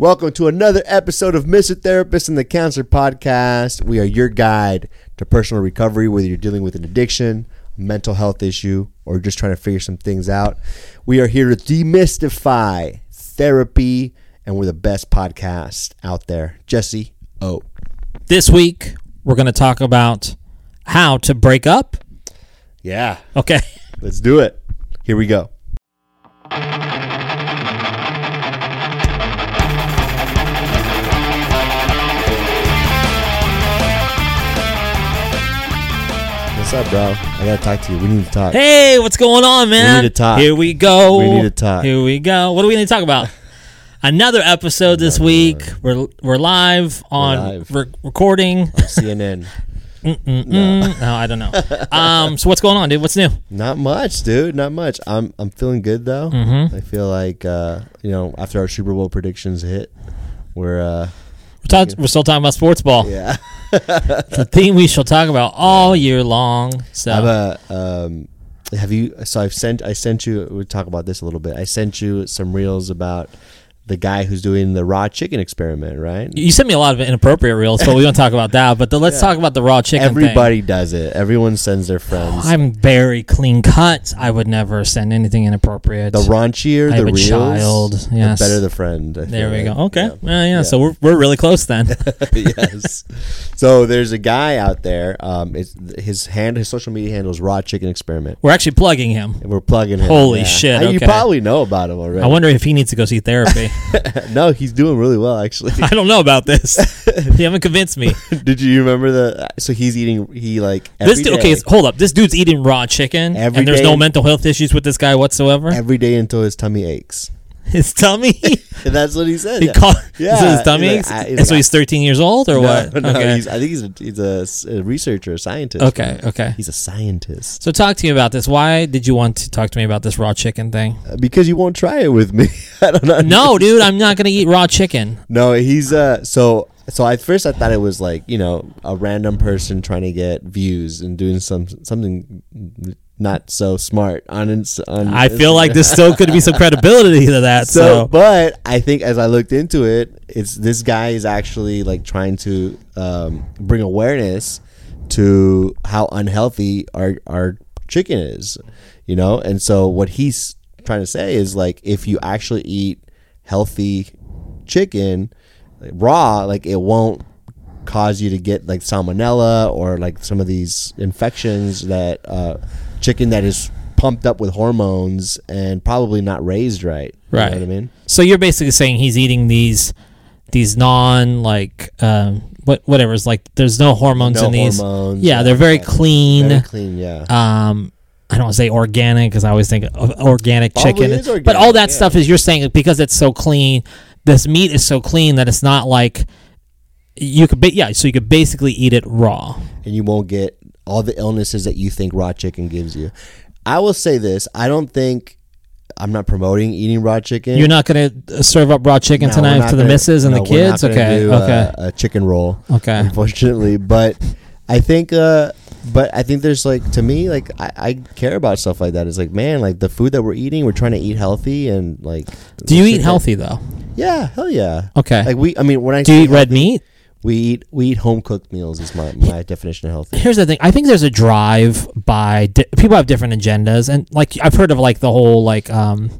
Welcome to another episode of Mr. Therapist and the Counselor Podcast. We are your guide to personal recovery, whether you're dealing with an addiction, mental health issue, or just trying to figure some things out. We are here to demystify therapy, and we're the best podcast out there. Jesse O. This week, we're going to talk about how to break up. Yeah, Okay. let's do it. Here we go. What's up, bro? I gotta talk to you. We need to talk. Hey, what's going on, man? We need to talk. Here we go. We need to talk. Here we go. What are we gonna talk about? Another episode this week. We're we're live on live. Re- recording. CNN. Mm, no, I don't know. Um, so what's going on, dude? What's new? Not much, dude. Not much. I'm I'm feeling good though. Mhm. I feel like uh, you know after our Super Bowl predictions hit, we're uh, We're, talk- we're still talking about sports ball. yeah. The theme we shall talk about all year long. So I've uh, um, have you? So I've sent I sent you. We'll talk about this a little bit. I sent you some reels about the guy who's doing the raw chicken experiment, right? you sent me a lot of inappropriate reels, but we don't talk about that. But the, let's talk about the raw chicken. thing. Everybody does it. Everyone sends their friends. I'm very clean cut. I would never send anything inappropriate. the raunchier I the reels, child, the better the friend. I there we like. go. Okay. Yeah. Well, yeah, So we're, we're really close then. yes. So there's a guy out there. Um, it's, his hand, his social media handle is Raw Chicken Experiment, we're actually plugging him. and we're plugging him. Holy shit, Uh, You probably know about him already. I wonder if he needs to go see therapy. no, he's doing really well actually. I don't know about this. you haven't convinced me. Did you remember the? So he's eating. He like every This dude, okay, hold up. This dude's eating raw chicken, Every and there's day- no mental health issues with this guy whatsoever. every day until his tummy aches. His tummy. That's what he said. he yeah. called. Yeah, it his tummy? he's like, I- he's so like, he's 13 years old, or No, what? no, okay. he's, I think he's a, he's a a, researcher, a scientist. okay. Okay. He's a scientist. So talk to me about this. Why did you want to talk to me about this raw chicken thing? Uh, Because you won't try it with me. I don't know. No, dude, I'm not gonna eat raw chicken. No, he's uh so so at first I thought it was like, you know, a random person trying to get views and doing some something not so smart on, ins- on I feel like there still could be some credibility to that. so, So, but I think as I looked into it, it's this guy is actually like trying to um, bring awareness to how unhealthy our our chicken is, you know. And so what he's trying to say is like if you actually eat healthy chicken like, raw, like it won't cause you to get like salmonella or like some of these infections that uh, chicken that is pumped up with hormones and probably not raised right. You Right. know what I mean? so you're basically saying he's eating these these non like um what whatever's like there's no hormones No in these. hormones. Yeah, they're very clean. Very clean, yeah. um I don't want to say organic because I always think of organic Probably chicken. is organic, but all that yeah. stuff is you're saying because it's so clean, this meat is so clean that it's not like you could ba- yeah, so you could basically eat it raw. and you won't get all the illnesses that you think raw chicken gives you. I will say this: I don't think I'm not promoting eating raw chicken. You're not gonna uh, serve up raw chicken No, tonight to the gonna- missus and no, the kids. Okay, do, okay, uh, a chicken roll. okay. unfortunately. But I think, uh, but I think there's like to me, like I, I care about stuff like that. It's like, man, like the food that we're eating, we're trying to eat healthy and like. Do you eat that- healthy though? Yeah, hell yeah. Okay. Like we, I mean, when I Do you eat red meat? We eat we eat home cooked meals. Is my my definition of healthy. Here's the thing. I think there's a drive by di- people have different agendas, and like I've heard of like the whole like um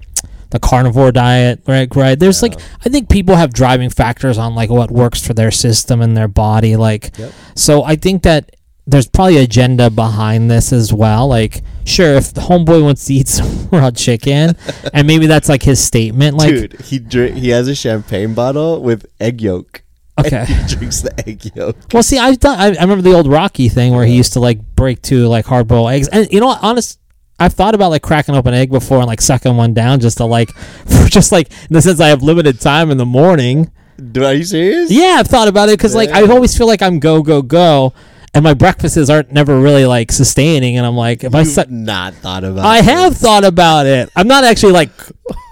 the carnivore diet, right? Right. There's like I think people have driving factors on like what works for their system and their body. Like, Yep. so I think that there's probably agenda behind this as well. Like, sure, if the homeboy wants to eat some raw chicken, and maybe that's like his statement, like, Dude, he drink, he has a champagne bottle with egg yolk. okay. he drinks the egg yolk. Well, see, I've done. I, I remember the old Rocky thing where he used to like break two like hard boiled eggs, and you know what? Honest, I've thought about like cracking open an egg before and like sucking one down just to like, for just like in the sense I have limited time in the morning. Dude, are you serious? Yeah, I've thought about it because like I always feel like I'm go go go, and my breakfasts aren't never really like sustaining, and I'm like if I You've suck. not thought about. It. I have thought about it. I'm not actually like,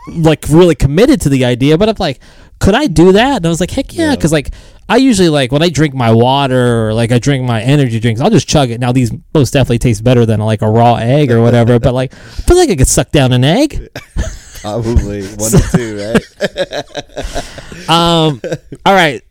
like really committed to the idea, but I'm like, could I do that? And I was like, heck yeah, Yeah. because like I usually like when I drink my water or like I drink my energy drinks, I'll just chug it. Now these most definitely taste better than like a raw egg or whatever, but like I feel like I could suck down an egg. Probably one or two, right? Um, all right.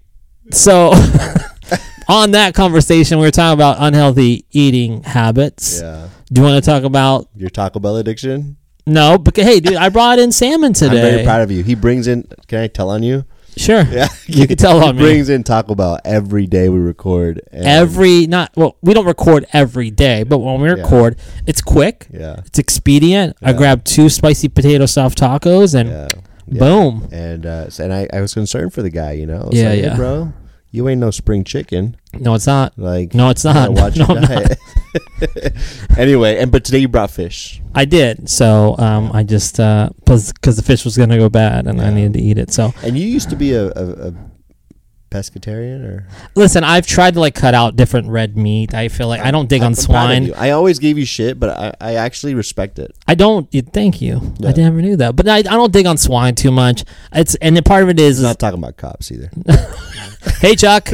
So, on that conversation, we were talking about unhealthy eating habits. Yeah. Do you want to talk about? Your Taco Bell addiction? No, because hey, dude, I brought in salmon today. I'm very proud of you. He brings in. Can I tell on you? Sure. Yeah, You can tell he on me. brings in Taco Bell every day we record. Every not well, we don't record every day, but when we Yeah. record, it's quick, yeah, it's expedient. I Yeah. grab two spicy potato soft tacos and yeah, yeah. boom. And uh, and I, I was concerned for the guy. You know, I Yeah, like, hey, yeah. bro. You ain't no spring chicken. No, it's not. Like No, it's not. Watch No, your I'm not. diet. anyway, and but today you brought fish. I did. So um, I just because the fish was gonna go bad and I needed to eat it. So And you used to be a, a, a pescatarian, or listen, I've tried to like cut out different red meat. I feel like I don't dig I'm on swine. I always gave you shit, but I, I actually respect it. I don't. you- Thank you. Yeah. I never knew that, but I, I don't dig on swine too much. It's and the part of it is, He's not talking about cops either. hey Chuck,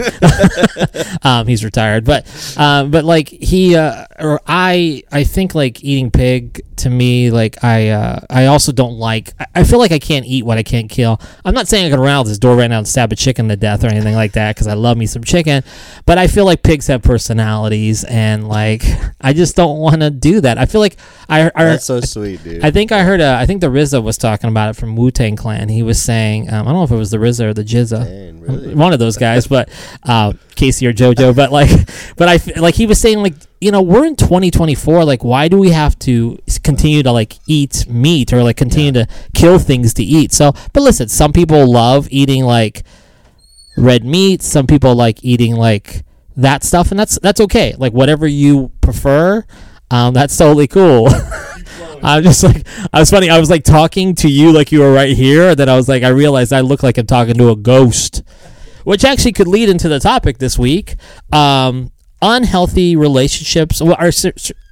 um, he's retired, but um, but like he uh, or I I think like eating pig to me like I uh, I also don't like I- I feel like I can't eat what I can't kill. I'm not saying I could run out this door right now and stab a chicken to death or anything like that because I love me some chicken, but I feel like pigs have personalities and like I just don't want to do that. I feel like I, I That's so sweet, dude. I think I heard. Uh, I think the RZA was talking about it from Wu Tang Clan. He was saying, um, I don't know if it was the RZA or the GZA, really? one of those guys, but uh, K-Ci or JoJo. But like, but I like he was saying like you know we're in 2024. Like why do we have to continue to like eat meat or like continue to kill things to eat? So, but listen, some people love eating like red meat. Some people like eating like that stuff, and that's that's okay. Like whatever you prefer, um, that's totally cool. I'm just like I was funny. I was like talking to you like you were right here. and Then I was like I realized I look like I'm talking to a ghost, which actually could lead into the topic this week. Um, unhealthy relationships. Well, are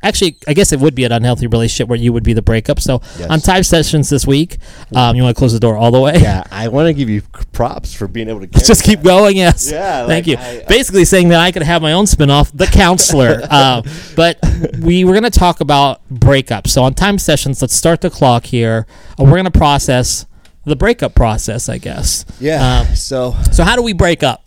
actually I guess it would be an unhealthy relationship where you would be the breakup. So Yes. on time sessions this week, um, you want to close the door all the way. yeah, I want to give you props for being able to. Just keep going. Yes. Yeah, Thank like, you. I- I- Basically saying that I could have my own spinoff, The Counselor. uh, but we were going to talk about breakups. So on time sessions, let's start the clock here. Uh, we're going to process the breakup process, I guess. Yeah. Um, so so how do we break up?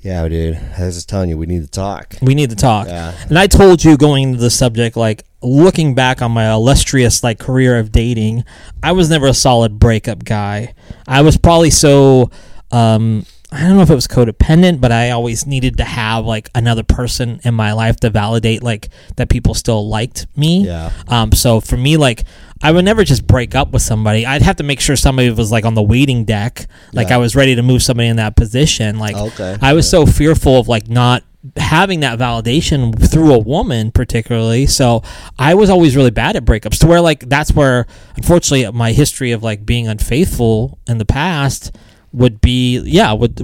yeah, dude. I was just telling you, we need to talk. We need to talk. Yeah. And I told you going into the subject, like looking back on my illustrious like career of dating, I was never a solid breakup guy. I was probably so um I don't know if it was codependent, but I always needed to have like another person in my life to validate like that people still liked me. Yeah. Um so for me like I would never just break up with somebody. I'd have to make sure somebody was like on the waiting deck, like Yeah. I was ready to move somebody in that position. Like Okay. I was so fearful of like not having that validation through a woman particularly so i was always really bad at breakups to where like that's where unfortunately my history of like being unfaithful in the past would be yeah would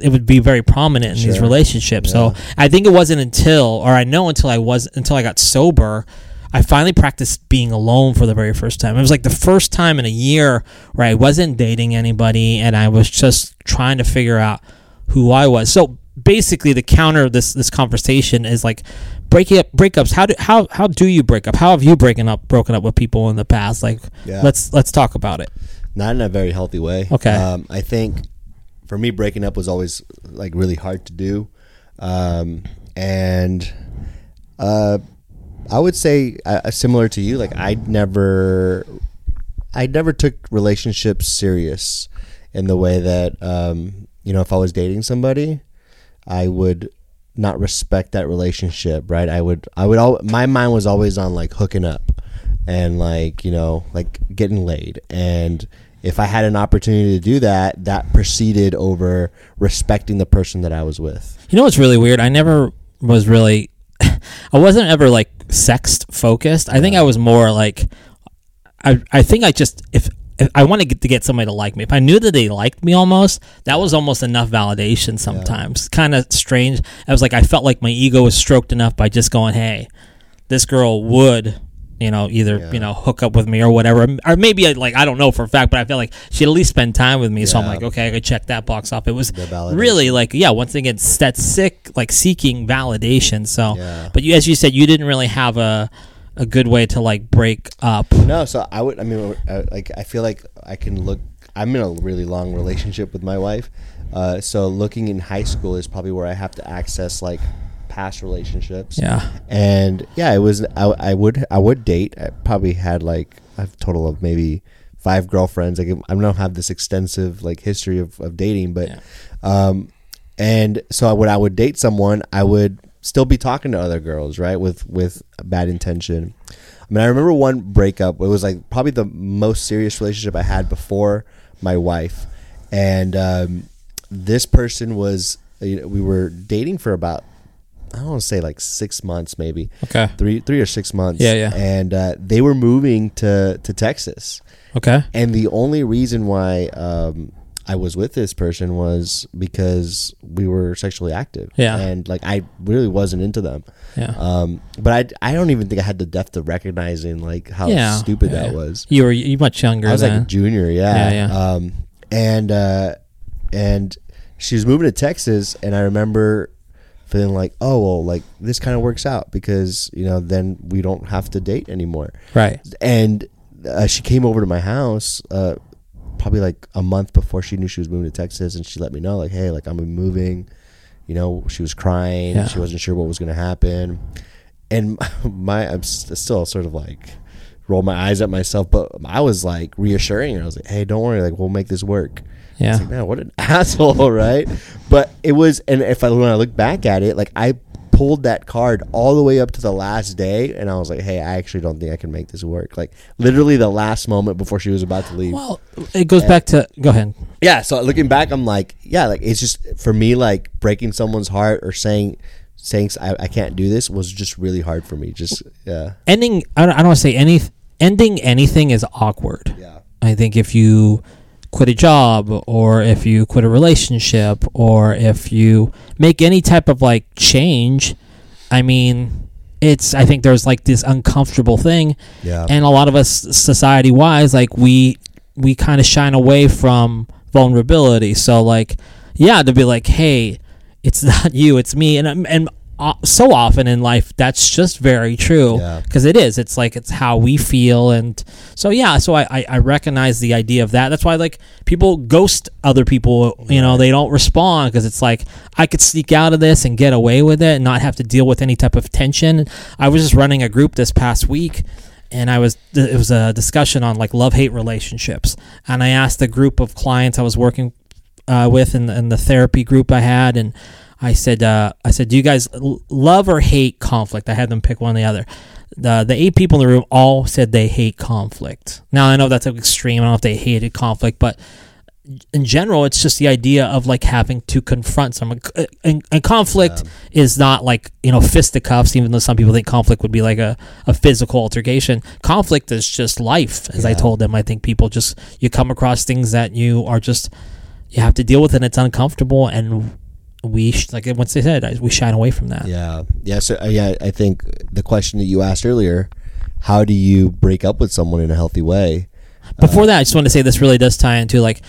it would be very prominent in these Sure. relationships so i think it wasn't until or i know until i was until i got sober I finally practiced being alone for the very first time. It was like the first time in a year where I wasn't dating anybody and I was just trying to figure out who I was. So basically, the counter of this this conversation is like breaking up breakups. How do how how do you break up? How have you broken up broken up with people in the past? Like Yeah. let's let's talk about it. Not in a very healthy way. Okay. Um, I think for me, breaking up was always like really hard to do, um, and uh, I would say uh, similar to you. Like I never, I never took relationships serious in the way that um, you know if I was dating somebody, I would not respect that relationship. Right? I would. I would. Al- my mind was always on like hooking up and like you know like getting laid and if i had an opportunity to do that that proceeded over respecting the person that i was with You know what's really weird? I never was really, I wasn't ever like sex focused. I think I was more like, I I think I just if. if I wanted to get to get somebody to like me. If I knew that they liked me, almost that was almost enough validation. Sometimes, kind of strange. I was like, I felt like my ego was stroked enough by just going, "Hey, this girl would you know either Yeah. you know hook up with me or whatever or maybe I, like i don't know for a fact but i feel like she'd at least spend time with me so i'm like okay i could check that box off it was really like yeah once again it's that sick like seeking validation so Yeah. but you as you said you didn't really have a a good way to like break up. No, so I would. I mean, uh, like I feel like I can look. I'm in a really long relationship with my wife, uh, so looking in high school is probably where I have to access like past relationships. Yeah. and yeah, it was. I, I would. I would date. I probably had like a total of maybe five girlfriends. Like I don't have this extensive like history of, of dating, but Yeah. um, and so when I would date someone, I would still be talking to other girls, right? With with bad intention. I mean, I remember one breakup. It was like probably the most serious relationship I had before my wife, and um, this person was. You know, we were dating for about I don't want to say like six months, maybe Okay. three three or six months. Yeah, yeah. And uh, they were moving to to Texas. Okay. And the only reason why um, I was with this person was because we were sexually active. Yeah. And like I really wasn't into them. Yeah. Um, but I, I don't even think I had the depth of recognizing like how yeah. stupid yeah, that was. You were you much younger I was like a junior, yeah. Yeah, yeah. Um, and uh, and she was moving to Texas, and I remember feeling like, oh well, like this kind of works out because you know then we don't have to date anymore. right. And uh, she came over to my house. Uh, Probably like a month before she knew she was moving to Texas, and she let me know like, "Hey, like I'm moving." You know, she was crying. Yeah. She wasn't sure what was going to happen, and my I'm still sort of like roll my eyes at myself, but I was like reassuring her. I was like, "Hey, don't worry. Like we'll make this work." Yeah. Like, man, what an asshole, right? But it was, and if I when I look back at it, like I pulled that card all the way up to the last day, and I was like, "Hey, I actually don't think I can make this work." Like literally the last moment before she was about to leave. Well, it goes back to go ahead. yeah. So looking back, I'm like, yeah, like it's just for me, like breaking someone's heart or saying. Saying I, I can't do this was just really hard for me. Just yeah, Ending. I don't, I don't want to say any. Ending anything is awkward. yeah, I think if you quit a job or if you quit a relationship or if you make any type of like change, I mean, it's I think there's like this uncomfortable thing yeah, and a lot of us society wise like we we kind of shine away from vulnerability. So like yeah, to be like, "Hey, it's not you, it's me." And I'm and uh, so often in life that's just very true Yeah. because it is. It's like it's how we feel and so yeah so I, I i recognize the idea of that. That's why like people ghost other people you know they don't respond because it's like i could sneak out of this and get away with it and not have to deal with any type of tension. I was just running a group this past week and I was it was a discussion on like love hate relationships, and I asked a group of clients I was working uh, with in the, in the therapy group I had, and I said uh, I said, do you guys l- love or hate conflict? I had them pick one or the other. The the eight people in the room all said they hate conflict. Now I know that's extreme. I don't know if they hated conflict, but in general, it's just the idea of like having to confront someone. C- And, and conflict is not like you know fisticuffs, even though some people think conflict would be like a, a physical altercation. Conflict is just life, as I told them. I think people just you come across things that you are just you have to deal with, and it's uncomfortable. And we sh- like once they said, we shine away from that. Yeah, yeah. So uh, yeah, I think the question that you asked earlier, how do you break up with someone in a healthy way? Before that, I just want to say this really does tie into like,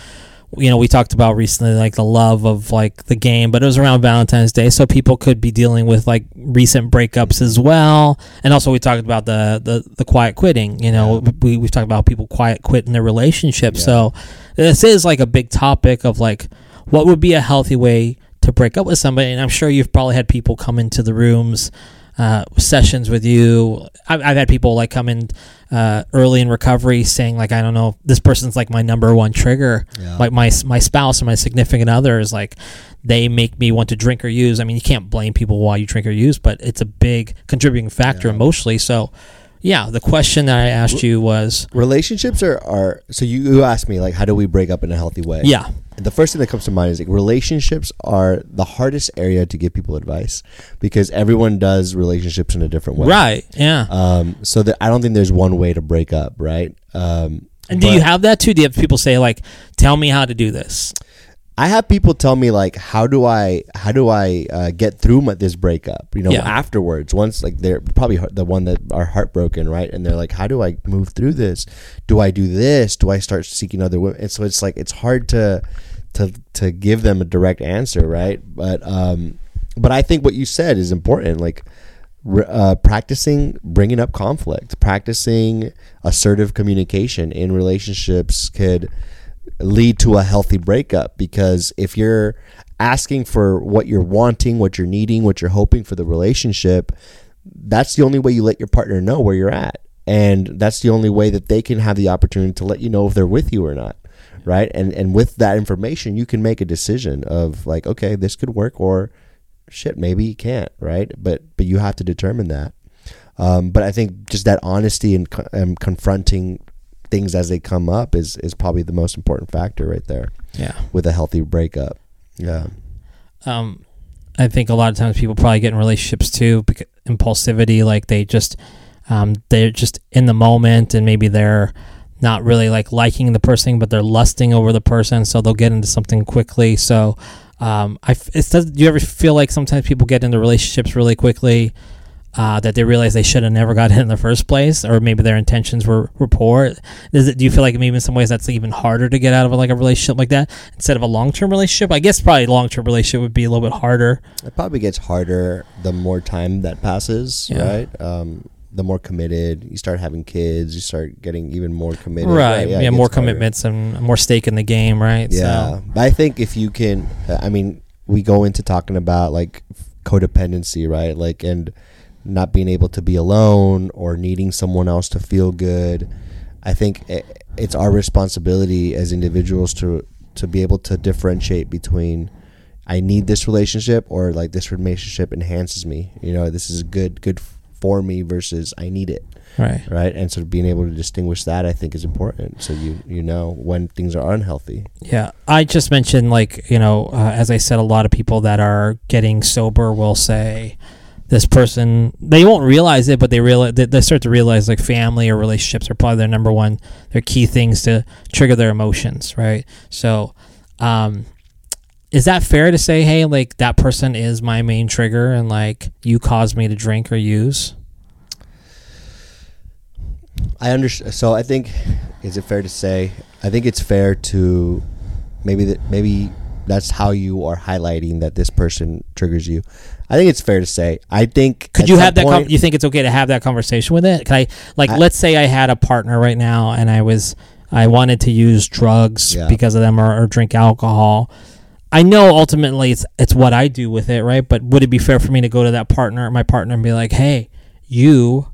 you know, we talked about recently like the love of like the game, but it was around Valentine's Day, so people could be dealing with like recent breakups as well. And also, we talked about the the, the quiet quitting. You know, we we've talked about people quiet quitting their relationship. Yeah. So this is like a big topic of like what would be a healthy way to break up with somebody. And I'm sure you've probably had people come into the rooms. Uh, sessions with you. I've, I've had people like come in uh, early in recovery saying like I don't know this person's like my number one trigger Yeah. like my my spouse or my significant other is like they make me want to drink or use I mean you can't blame people while you drink or use but it's a big contributing factor Yeah. emotionally so yeah the question that I asked you was Relationships are, are so you, you asked me like how do we break up in a healthy way? yeah The first thing that comes to mind is like relationships are the hardest area to give people advice because everyone does relationships in a different way. right yeah Um. So that I don't think there's one way to break up. Right. Um. and do but you have that too do you have people say like tell me how to do this I have people tell me like, how do I how do I uh, get through my, this breakup? You know, Yeah. afterwards, once like they're probably the one that are heartbroken, right? And they're like, how do I move through this? Do I do this? Do I start seeking other women? And so it's like it's hard to to to give them a direct answer, right? But um, but I think what you said is important. Like uh, practicing bringing up conflict, practicing assertive communication in relationships could lead to a healthy breakup because if you're asking for what you're wanting, what you're needing, what you're hoping for the relationship, that's the only way you let your partner know where you're at. And that's the only way that they can have the opportunity to let you know if they're with you or not. Right. And and with that information you can make a decision of like, okay, this could work or shit, maybe you can't, right? But but you have to determine that. Um, but I think just that honesty and, and confronting things as they come up is is probably the most important factor right there Yeah. with a healthy breakup. Yeah. um, I think a lot of times people probably get in relationships too because impulsivity, like they just um, they're just in the moment and maybe they're not really like liking the person, but they're lusting over the person, so they'll get into something quickly. So um, I it does. Do you ever feel like sometimes people get into relationships really quickly? Uh, that they realize they should have never got in in the first place, or maybe their intentions were, were poor. Is it? Do you feel like maybe in some ways that's even harder to get out of like a relationship like that instead of a long term relationship? I guess probably long term relationship would be a little bit harder. It probably gets harder the more time that passes, Yeah. right? Um, the more committed you start having kids, you start getting even more committed. right? Yeah, it more harder. commitments and more stake in the game, right? Yeah, So, but I think if you can, I mean, we go into talking about like codependency, right? Like, and not being able to be alone or needing someone else to feel good. I think i- it's our responsibility as individuals to to be able to differentiate between I need this relationship or like this relationship enhances me. You know, this is good good for me versus I need it right. right? And so being able to distinguish that, I think, is important. So you you know when things are unhealthy. Yeah, I just mentioned like you know, uh, as I said, a lot of people that are getting sober will say this person they won't realize it, but they realize they, they start to realize like family or relationships are probably their number one, their key things to trigger their emotions, right? So, um, is that fair to say, hey, like that person is my main trigger, and like you caused me to drink or use? I understand. So I think, is it fair to say? I think it's fair to maybe that maybe that's how you are highlighting that this person triggers you. I think it's fair to say. I think Could you have that? point- Con- you think it's okay to have that conversation with it? Can I like I- let's say I had a partner right now and I was I wanted to use drugs Yeah. because of them or, or drink alcohol. I know ultimately it's it's what I do with it, right? But would it be fair for me to go to that partner, my partner, and be like, "Hey, you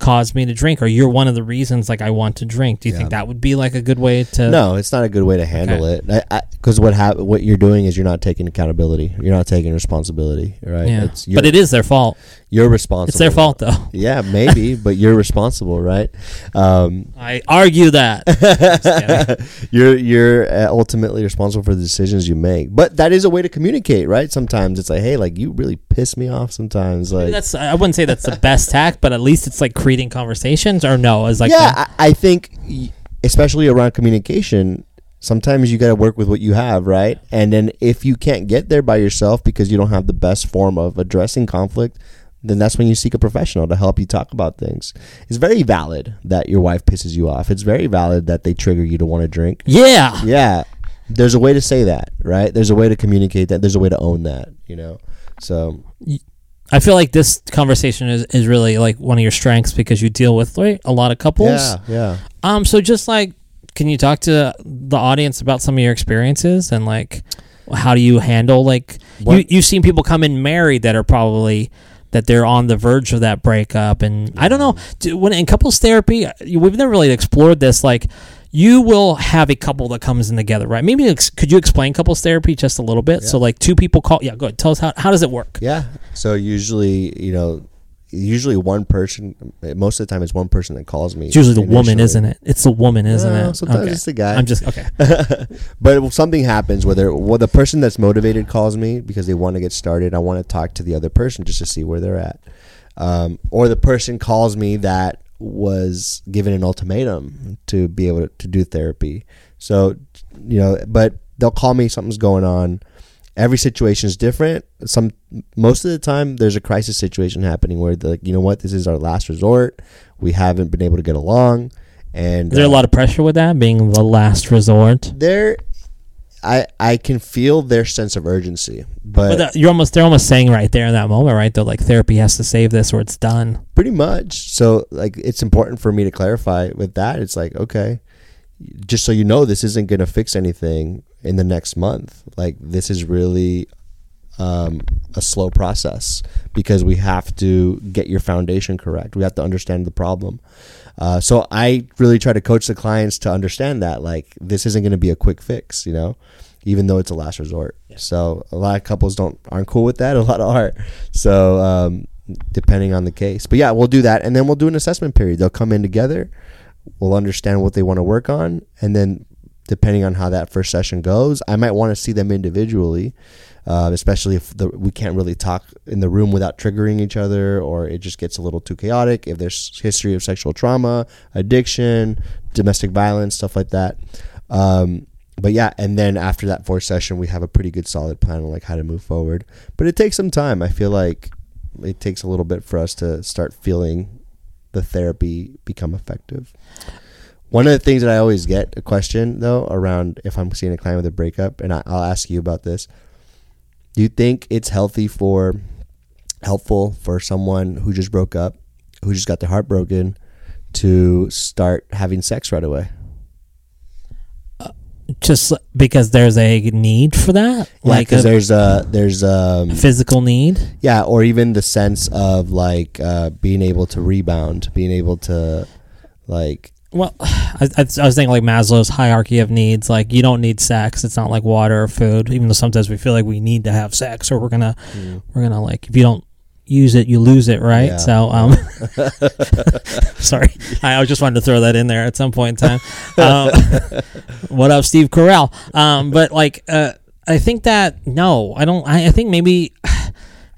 caused me to drink, or you're one of the reasons like I want to drink." Do you Yeah. think that would be like a good way to? no, it's not a good way to handle it. Because what hap- what you're doing is you're not taking accountability. You're not taking responsibility. Right? Yeah, It's but it is their fault. you're responsible. It's their fault, though. Yeah, maybe, but you're responsible, right? Um, I argue that. you're you're uh, ultimately responsible for the decisions you make. But that is a way to communicate, right? Sometimes it's like, hey, like you really piss me off. Sometimes, like, that's I wouldn't say that's the best tack, but at least it's like creating conversations. Or no, it's like yeah, I, I think, especially around communication. Sometimes you got to work with what you have, right? And then if you can't get there by yourself because you don't have the best form of addressing conflict, then that's when you seek a professional to help you talk about things. It's very valid that your wife pisses you off. It's very valid that they trigger you to want to drink. yeah, yeah there's a way to say that right there's a way to communicate that there's a way to own that you know so I feel like this conversation is, is really like one of your strengths because you deal with right, a lot of couples. yeah yeah Um. So just like, can you talk to the audience about some of your experiences and like, how do you handle like you What- you've seen people come in married that are probably that they're on the verge of that breakup and I don't know do, when in couples therapy we've never really explored this like you will have a couple that comes in together right? Maybe ex- could you explain couples therapy just a little bit? So like two people call yeah go ahead. Tell us how, how does it work? Yeah. So usually you know usually one person most of the time it's one person that calls me It's usually the woman, isn't it? It's the woman, isn't No, it? sometimes Okay. it's the guy. I'm just okay. but something happens whether well the person that's motivated calls me because they want to get started. I want to talk to the other person just to see where they're at. Um, or the person calls me that was given an ultimatum to be able to, to do therapy. So you know but they'll call me something's going on. Every situation is different. Some most of the time there's a crisis situation happening where they're like you know what? This is our last resort. We haven't been able to get along. And Is there a uh, lot of pressure with that being the last resort? there I I can feel their sense of urgency, but, But that, you're almost they're almost saying right there in that moment, right? They're like therapy has to save this or it's done. pretty much. So like it's important for me to clarify with that. It's like okay, just so you know, this isn't going to fix anything in the next month. Like this is really um, a slow process because we have to get your foundation correct. We have to understand the problem. Uh, so I really try to coach the clients to understand that like this isn't going to be a quick fix, you know, even though it's a last resort. So a lot of couples don't aren't cool with that. A lot are. So um, depending on the case, but yeah, we'll do that, and then we'll do an assessment period. They'll come in together. We'll understand what they want to work on, and then depending on how that first session goes, I might want to see them individually uh, especially if the, we can't really talk in the room without triggering each other, or it just gets a little too chaotic. If there's history of sexual trauma, addiction, domestic violence, stuff like that. Um, but yeah, and then after that fourth session, we have a pretty good solid plan on like how to move forward. But it takes some time. I feel like it takes a little bit for us to start feeling the therapy become effective. One of the things that I always get a question though around if I'm seeing a client with a breakup, and I, I'll ask you about this. Do you think it's healthy for helpful for someone who just broke up, who just got their heart broken, to start having sex right away? Just because there's a need for that, Like, like a there's a there's um physical need. yeah, or even the sense of like uh, being able to rebound, being able to like Well, I, I was thinking like Maslow's hierarchy of needs. Like you don't need sex. It's not like water or food. Even though sometimes we feel like we need to have sex, or we're gonna we're gonna like if you don't use it, you lose it, right? Yeah. So, um, sorry, I, I just wanted to throw that in there at some point in time. Um, what up, Steve Carell? Um, but like, uh, I think that no, I don't. I, I think maybe.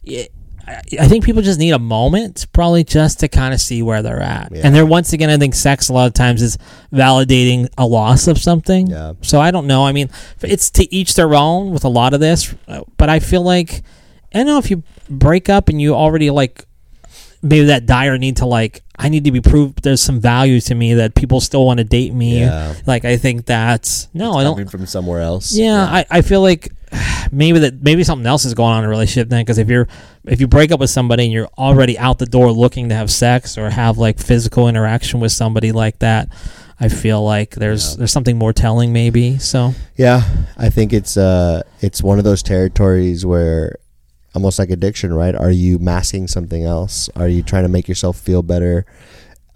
Yeah, I I think people just need a moment, probably just to kind of see where they're at. Yeah. And they're once again, I think sex a lot of times is validating a loss of something. Yeah. So I don't know. I mean, it's to each their own with a lot of this, uh, but I feel like I don't know if you break up and you already like maybe that dire need to like I need to be proved there's some value to me that people still want to date me. Yeah. Like I think that's no, I don't. coming from somewhere else. Yeah, I, I feel like maybe that maybe something else is going on in a relationship then because if you're if you break up with somebody and you're already out the door looking to have sex or have like physical interaction with somebody like that, I feel like there's Yeah. there's something more telling maybe. So Yeah, I think it's uh it's one of those territories where almost like addiction, right? Are you masking something else? Are you trying to make yourself feel better?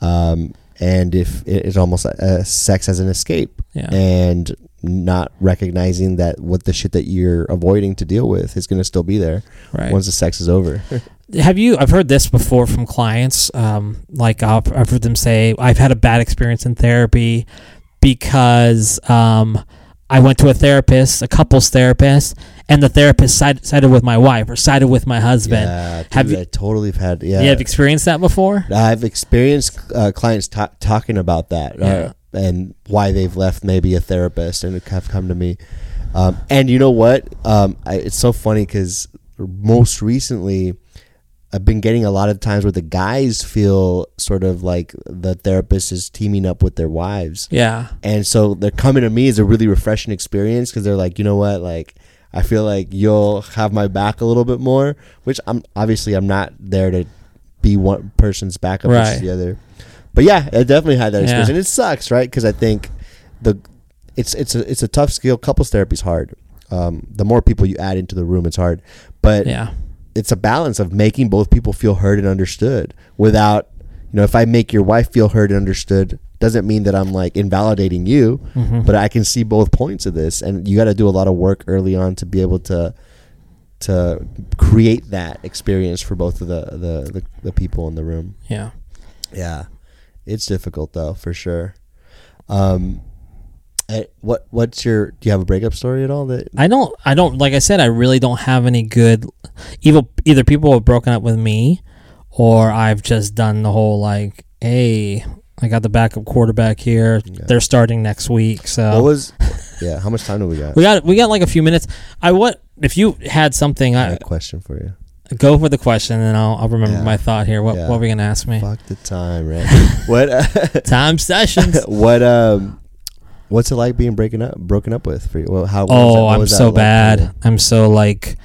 Um, and if it- it's almost uh, sex as an escape, yeah, and not recognizing that what the shit that you're avoiding to deal with is going to still be there right. once the sex is over. Have you? I've heard this before from clients. Um, like I've, I've heard them say, "I've had a bad experience in therapy because um, I went to a therapist, a couples therapist, and the therapist sided, sided with my wife or sided with my husband." Yeah, dude, Have you- I totally have had yeah. You have experienced that before? I've experienced uh, clients ta- talking about that Yeah. uh, and why they've left maybe a therapist and have come to me. Um, and you know what? Um, I, it's so funny because most recently, I've been getting a lot of times where the guys feel sort of like the therapist is teaming up with their wives. Yeah. And so they're coming to me as a really refreshing experience because they're like, you know what, like I feel like you'll have my back a little bit more. Which I'm obviously I'm not there to be one person's backup Right. versus the other. But yeah, I definitely had that experience, Yeah. and it sucks, right? Because I think the it's it's a it's a tough skill. Couples therapy is hard. Um, the more people you add into the room, it's hard. But Yeah. It's a balance of making both people feel heard and understood without you know if i make your wife feel heard and understood doesn't mean that i'm like invalidating you Mm-hmm. but i can see both points of this and you got to do a lot of work early on to be able to to create that experience for both of the the, the, the people in the room Yeah. yeah it's difficult though for sure um what what's your do you have a breakup story at all that I don't. I don't. Like I said, I really don't have any good. Evil. Either people have broken up with me, or I've just done the whole like, hey, I got the backup quarterback here. Yeah. They're starting next week, so what was yeah how much time do we got we got we got like a few minutes. I what if you had something? I I a question for you go for the question, and I'll I'll remember Yeah. my thought here. What Yeah. what were you gonna ask me? Fuck the time, right? what? Uh, Time sessions. what? Um, What's it like being breaking up, broken up with for you? Well, how? what was that- Oh, I'm was so like bad. I'm so like,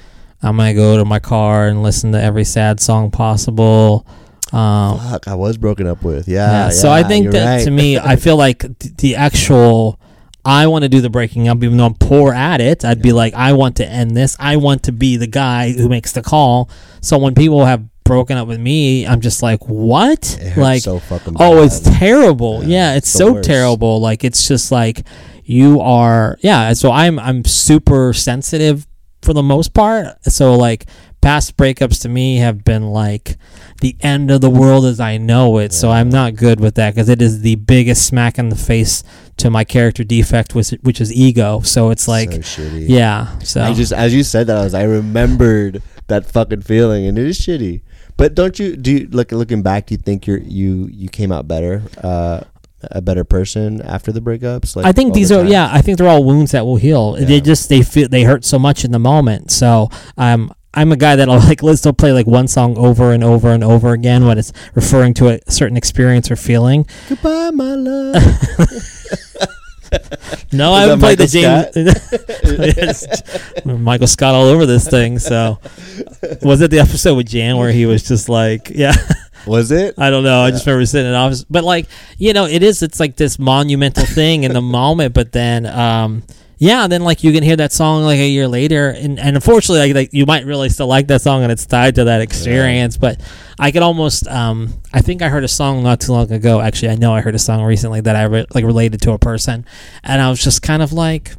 I'm gonna go to my car and listen to every sad song possible. Um, Fuck, I was broken up with. Yeah. yeah, so I think that right. to me, I feel like th- the actual. I want to do the breaking up, even though I'm poor at it. I'd be like, I want to end this. I want to be the guy who makes the call. So when people have broken up with me, I'm just like, what? Like, so fucking. Oh, it's terrible. Yeah, Yeah, it's, it's so worst. terrible. Like it's just like you are yeah, so I'm I'm super sensitive for the most part. So like past breakups to me have been like the end of the world as I know it. So I'm not good with that because it is the biggest smack in the face to my character defect which which is ego. So it's like so yeah. So I just as you said that I was I remembered that fucking feeling and it is shitty. But don't you do you look looking back? Do you think you're you you came out better, uh, a better person after the breakups? Like I think these the are yeah. I think they're all wounds that will heal. Yeah. They just they feel they hurt so much in the moment. So um, I'm a guy that'll like let's still play like one song over and over and over again when it's referring to a certain experience or feeling. Goodbye, my love. No, I haven't played the James Michael Scott all over this thing. So was it the episode with Jan where he was just like yeah. Was it? I don't know. I just remember sitting in office, but like you know, it is. It's like this monumental thing in the moment, but then, um, yeah, then like you can hear that song like a year later, and, and unfortunately, like, like you might really still like that song, and it's tied to that experience. But I could almost, um, I think I heard a song not too long ago. Actually, I know I heard a song recently that I re- like related to a person, and I was just kind of like.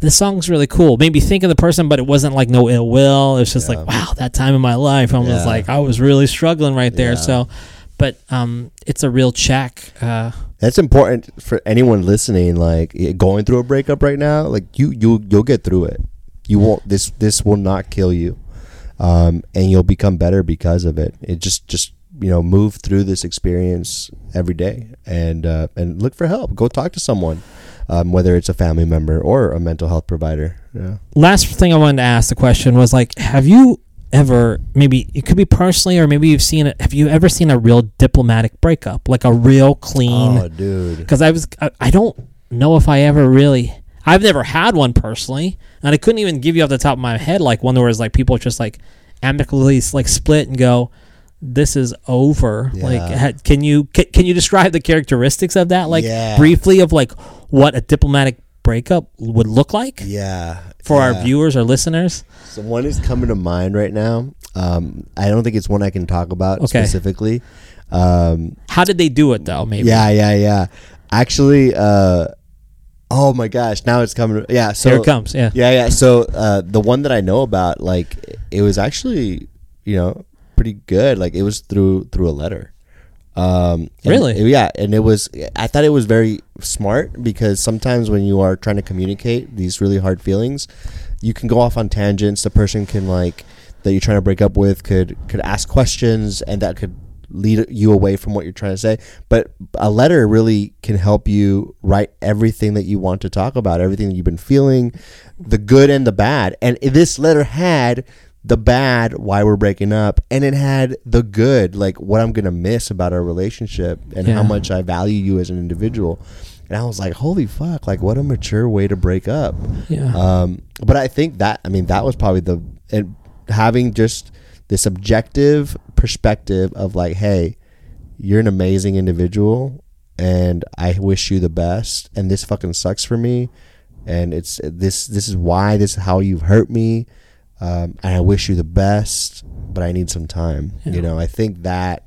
This song's really cool. Made me think of the person, but it wasn't like no ill will. It was just Yeah. like, wow, that time in my life. I was Yeah. like, I was really struggling right there. Yeah. So, but um, it's a real check. Uh, That's important for anyone listening. Like going through a breakup right now, like you you you'll get through it. You won't. This this will not kill you, um, and you'll become better because of it. It just just you know move through this experience every day and uh, and look for help. Go talk to someone, um, whether it's a family member or a mental health provider. Yeah. last thing I wanted to ask the question was like, have you ever maybe it could be personally or maybe you've seen it? Have you ever seen a real diplomatic breakup, like a real clean Oh, dude. Because I was, I, I don't know if I ever really. I've never had one personally, and I couldn't even give you off the top of my head like one where it's like people just like amicably like split and go, "This is over." Like, Yeah. ha, can you can, can you describe the characteristics of that, like Yeah. briefly, of like what a diplomatic breakup would look like Yeah. for our viewers or listeners? So one is coming to mind right now. Um, I don't think it's one I can talk about Okay. specifically. Um, How did they do it though? Maybe. Yeah, yeah, yeah. Actually, uh, oh my gosh, now it's coming. Yeah, so Here it comes. Yeah. Yeah, yeah. So uh, the one that I know about, like, it was actually, you know, pretty good. Like, it was through through a letter. Um, and- Really? yeah, and it was. I thought it was very smart because sometimes when you are trying to communicate these really hard feelings, you can go off on tangents. The person can like that you're trying to break up with could could ask questions, and that could lead you away from what you're trying to say. But a letter really can help you write everything that you want to talk about, everything that you've been feeling, the good and the bad. And this letter had the bad, why we're breaking up, and it had the good, like what I'm gonna miss about our relationship and how much I value you as an individual. And I was like, holy fuck, like what a mature way to break up. Yeah. Um, but I think that I mean that was probably the and having just this objective perspective of like, hey, you're an amazing individual, and I wish you the best, and this fucking sucks for me, and it's this this is why this is how you've hurt me, um, and I wish you the best, but I need some time. Yeah. You know, I think that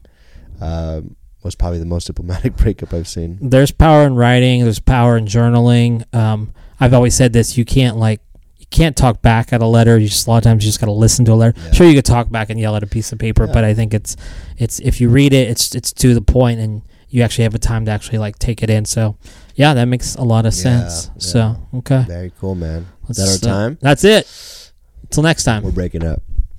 um, was probably the most diplomatic breakup I've seen. there's power in writing. There's power in journaling. Um, I've always said this: you can't like you can't talk back at a letter. You just a lot of times you just got to listen to a letter. Yeah. Sure, you could talk back and yell at a piece of paper, Yeah. but I think it's it's if you read it, it's it's to the point, and you actually have a time to actually like take it in. So, yeah, that makes a lot of sense. So, okay, Very cool, man. Is Let's, that our uh, time? That's it. Until next time. We're breaking up.